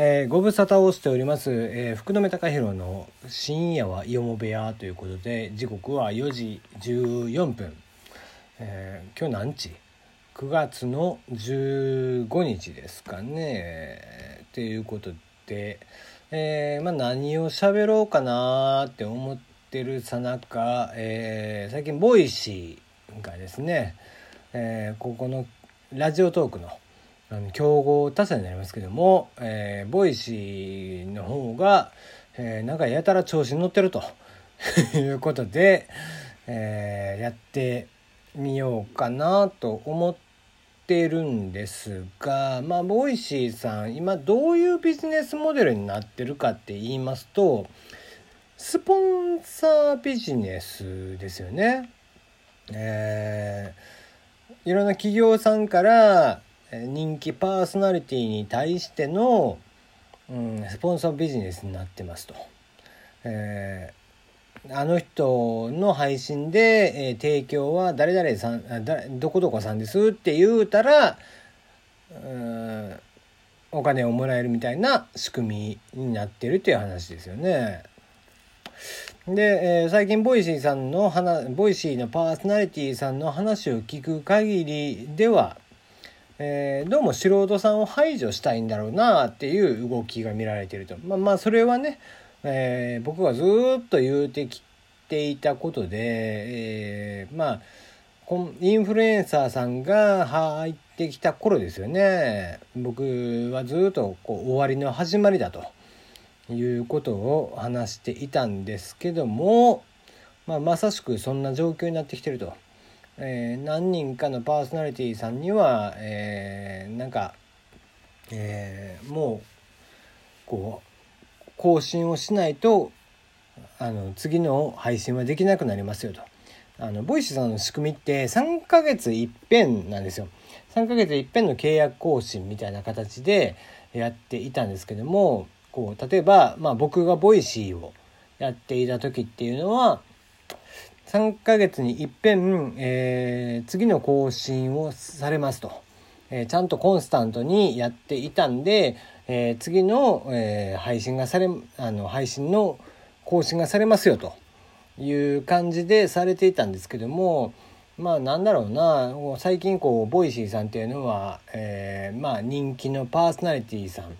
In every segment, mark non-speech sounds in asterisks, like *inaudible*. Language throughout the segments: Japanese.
えーご無沙汰をしております、えー福留高広の「深夜はよもべや」ということで時刻は4時14分、えー今日何日 ?9 月の15日ですかねということで、えーまあ、何を喋ろうかなって思ってるさなか、最近ボイシーがですね、えここのラジオトークのあの競合他社になりますけども、えーボイシーの方が、えーなんかやたら調子に乗ってると *laughs* いうことで、えーやってみようかなと思ってるんですがまあボイシーさん今どういうビジネスモデルになってるかって言いますとスポンサービジネスですよね。えーいろんな企業さんから人気パーソナリティに対しての、うん、スポンサービジネスになってますと。えーあの人の配信で、えー提供は誰々さんだどこどこさんですって言うたらうんお金をもらえるみたいな仕組みになってるっていう話ですよね。で、えー最近ボイシーさんの話ボイシーのパーソナリティさんの話を聞く限りでは、えーどうも素人さんを排除したいんだろうなっていう動きが見られているとまあまあそれはね、えー僕がずっと言うてきていたことで、えーまあインフルエンサーさんが入ってきた頃ですよね僕はずっとこう終わりの始まりだということを話していたんですけども、まあ、まさしくそんな状況になってきてると。えー何人かのパーソナリティさんには、えーなんか、えーもうこう更新をしないとあの次の配信はできなくなりますよと。あのボイシーさんの仕組みって3ヶ月いっぺんなんですよ。3ヶ月いっぺんの契約更新みたいな形でやっていたんですけどもこう例えば、まあ、僕がボイシーをやっていた時っていうのは3ヶ月に一遍、えー次の更新をされますと、えーちゃんとコンスタントにやっていたんで、えー次の、えー配信がされあの配信の更新がされますよと。いう感じでされていたんですけどもまあなんだろうな。最近こうボイシーさんっていうのは、えーまあ人気のパーソナリティさん、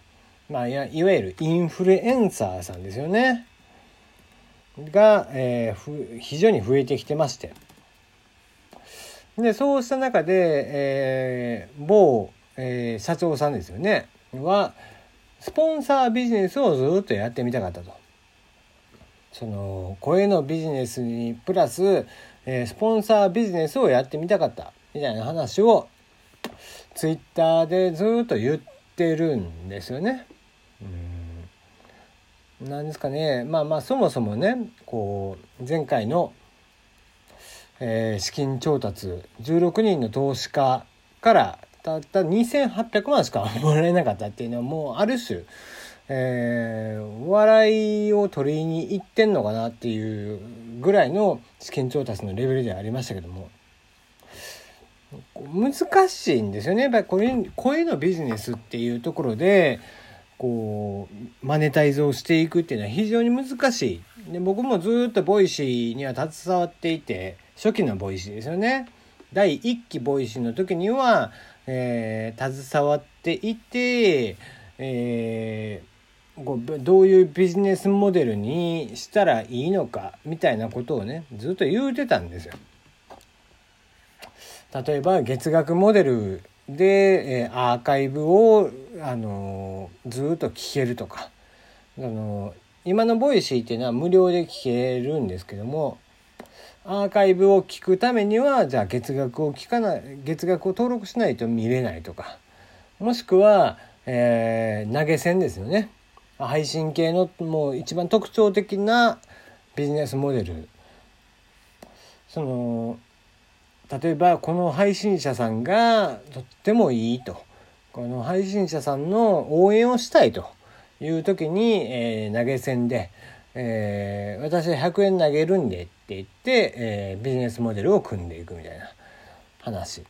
まあ、いわゆるインフルエンサーさんですよね。が、えー非常に増えてきてましてでそうした中で、えー某、えー社長さんですよねはスポンサービジネスをずっとやってみたかったと。その声のビジネスにプラス、えースポンサービジネスをやってみたかったみたいな話をツイッターでずっと言ってるんですよね。なんですかね。まあまあそもそもねこう前回の、えー資金調達16人の投資家からたった2800万しかもらえなかったっていうのはもうある種、えー笑いを取りに行ってんのかなっていうぐらいの資金調達のレベルではありましたけども。難しいんですよね。やっぱり声声のビジネスっていうところでこうマネタイズをしていくっていうのは非常に難しいで僕もずっとボイシーには携わっていて初期のボイシーですよね第1期ボイシーの時には、えー携わっていて、えーこうどういうビジネスモデルにしたらいいのかみたいなことをねずっと言うてたんですよ。例えば月額モデルで、えアーカイブを、あのずっと聞けるとか、あの今のボイシーっていうのは無料で聞けるんですけどもアーカイブを聞くためにはじゃあ月額を聞かない月額を登録しないと見れないとか。もしくは、えー投げ銭ですよね。配信系のもう一番特徴的なビジネスモデル。その例えばこの配信者さんがとってもいいと。この配信者さんの応援をしたいという時に、えー投げ銭で、えー私100円投げるんでって言って、えービジネスモデルを組んでいくみたいな話。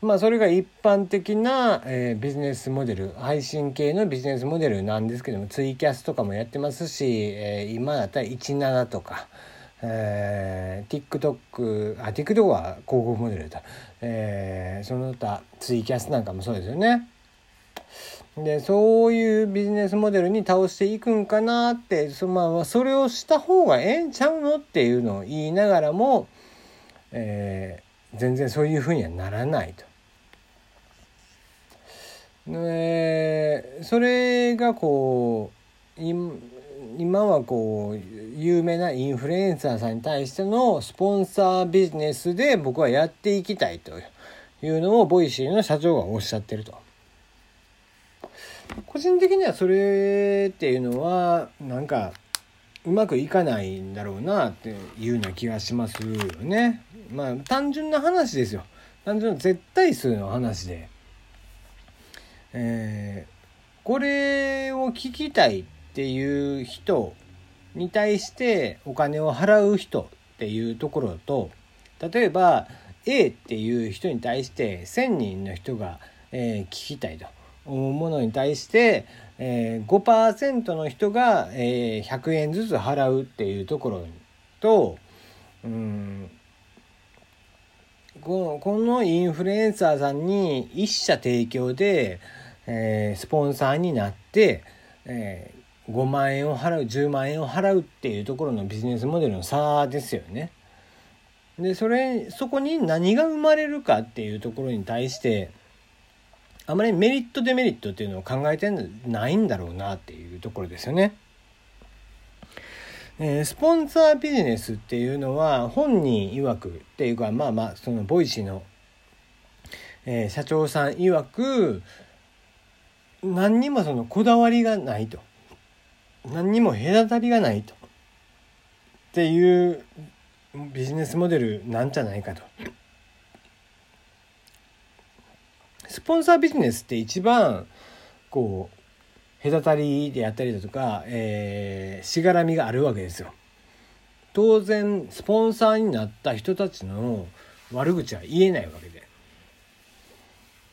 まあそれが一般的な、えー、ビジネスモデル配信系のビジネスモデルなんですけどもツイキャスとかもやってますし、えー、今だったら17とか、えー、TikTok あ TikTok は広告モデルだ、えー、その他ツイキャスなんかもそうですよね。でそういうビジネスモデルに倒していくんかなってそ,、まあ、それをした方がええんちゃうのっていうのを言いながらも、えー、全然そういうふうにはならないと。でそれがこう今はこう有名なインフルエンサーさんに対してのスポンサービジネスで僕はやっていきたいというのをボイシーの社長がおっしゃってると。個人的にはそれっていうのはなんかうまくいかないんだろうなっていうような気がしますよね。まあ単純な話ですよ。単純な絶対数の話で。えー、これを聞きたいっていう人に対してお金を払う人っていうところと例えば A っていう人に対して1,000人の人が、えー、聞きたいと。思うものに対して、えー、5%の人が、えー、100円ずつ払うっていうところとうんこのインフルエンサーさんに1社提供で、えー、スポンサーになって、えー、5万円を払う10万円を払うっていうところのビジネスモデルの差ですよね。でそれそこに何が生まれるかっていうところに対してあまりメリットデメリットっていうのを考えてないんだろうなっていうところですよね。えー、スポンサービジネスっていうのは本人曰くっていうかまあまあそのボイシーの、えー、社長さん曰く何にもそのこだわりがないと何にも隔たりがないとっていうビジネスモデルなんじゃないかと。スポンサービジネスって一番こう隔たりであったりだとか、えー、しがらみがあるわけですよ。当然スポンサーになった人たちの悪口は言えないわけで。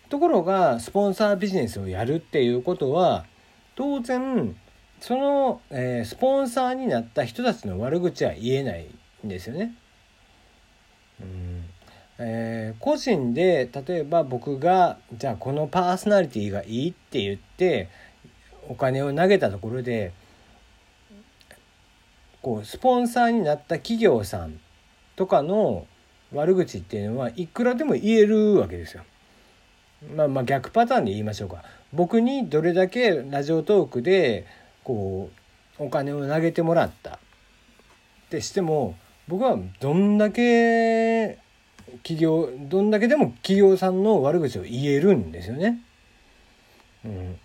ところがスポンサービジネスをやるっていうことは当然その、えー、スポンサーになった人たちの悪口は言えないんですよね。うんえー、個人で例えば僕がじゃあこのパーソナリティがいいって言ってお金を投げたところでこうスポンサーになった企業さんとかの悪口っていうのはいくらでも言えるわけですよ。まあまあ逆パターンで言いましょうか。僕にどれだけラジオトークでこうお金を投げてもらった。ってしても僕はどんだけ企業どんだけでも企業さんの悪口を言えるんですよね。うん、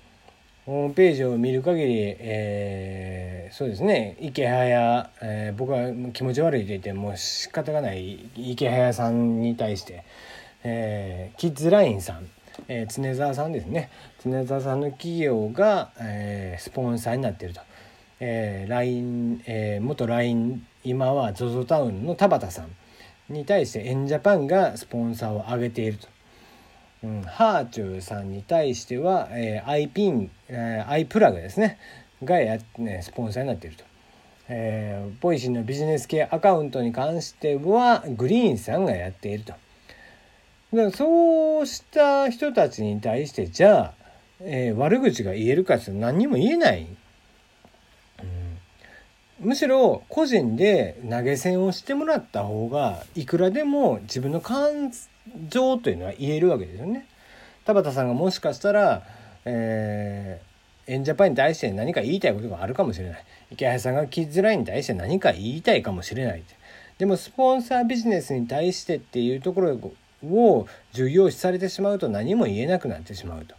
ホームページを見る限り、えー、そうですね。池早、えー、僕は気持ち悪いと言ってもう仕方がない池早さんに対して、えー、キッズラインさん、えー、常沢さんですね常沢さんの企業が、えー、スポンサーになっていると。えー、LINE、えー、元 LINE 今は ZOZO タウンの田畑さんに対してエンジャパンがスポンサーを上げていると。うん、はあちゅうさんに対しては、えー、アイピン、えー、アイプラグですねがや、ね、スポンサーになっていると。えー、ボイシーのビジネス系アカウントに関してはグリーンさんがやっていると。だそうした人たちに対してじゃあ、えー、悪口が言えるかって何にも言えないむしろ個人で投げ銭をしてもらった方がいくらでも自分の感情というのは言えるわけですよね。田畑さんがもしかしたら、えー、エンジャパンに対して何か言いたいことがあるかもしれない。池原さんがキッズラインに対して何か言いたいかもしれない。でもスポンサービジネスに対してっていうところを重要視されてしまうと何も言えなくなってしまうと。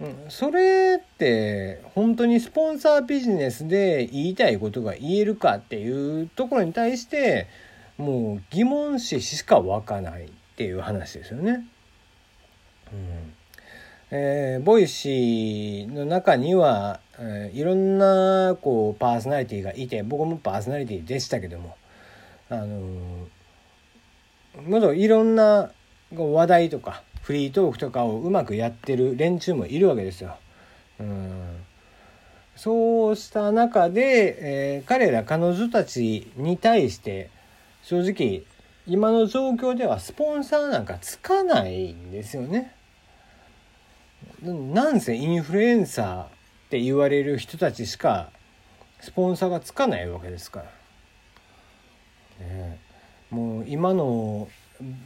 うん、それって本当にスポンサービジネスで言いたいことが言えるかっていうところに対してもう疑問視しか湧かないっていう話ですよね。うんえー、ボイシーの中には、えー、いろんなこうパーソナリティがいて僕もパーソナリティでしたけどもあのー、もっといろんな話題とかフリートークとかをうまくやってる連中もいるわけですよ。うんそうした中で、えー、彼ら彼女たちに対して正直今の状況ではスポンサーなんかつかないんですよね。なんせインフルエンサーって言われる人たちしかスポンサーがつかないわけですから。ね、もう今の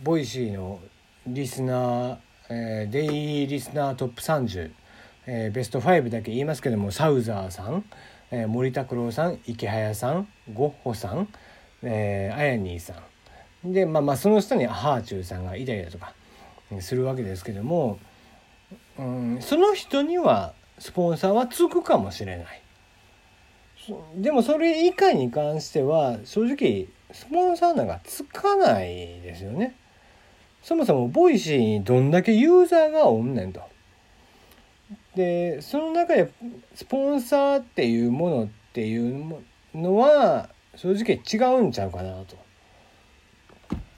ボイシーのリスナー、えー、デイリースナートップ30、えー、ベスト5だけ言いますけどもサウザーさん、えー、森拓郎さん池早さんゴッホさん、えー、アヤニーさんでまあまあその下にハーチューさんがいたりだとかするわけですけども、うん、その人にはスポンサーはつくかもしれない。でもそれ以下に関しては正直スポンサーなんかつかないですよね。そもそもボイシーにどんだけユーザーがおんねんと。でその中でスポンサーっていうものっていうのは正直違うんちゃうかなと。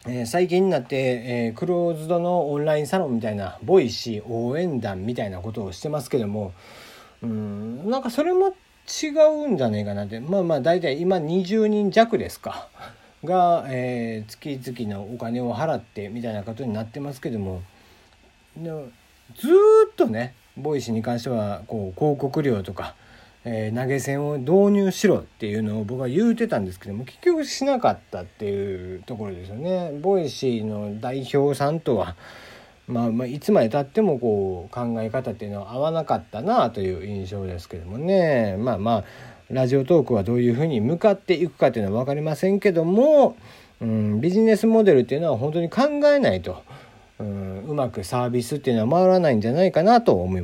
えー、最近になって、えー、クローズドのオンラインサロンみたいなボイシー応援団みたいなことをしてますけどもうんなんかそれも違うんじゃねえかなってまあまあ大体今20人弱ですかが、えー、月々のお金を払ってみたいなことになってますけどもでずっとねボイシーに関してはこう広告料とか、えー、投げ銭を導入しろっていうのを僕は言うてたんですけども結局しなかったっていうところですよね。ボイシーの代表さんとはまあ、まあいつまでたってもこう考え方っていうのは合わなかったなという印象ですけどもねまあまあラジオトークはどういうふうに向かっていくかっていうのは分かりませんけども、うん、ビジネスモデルっていうのは本当に考えないと、うん、うまくサービスっていうのは回らないんじゃないかなと思います。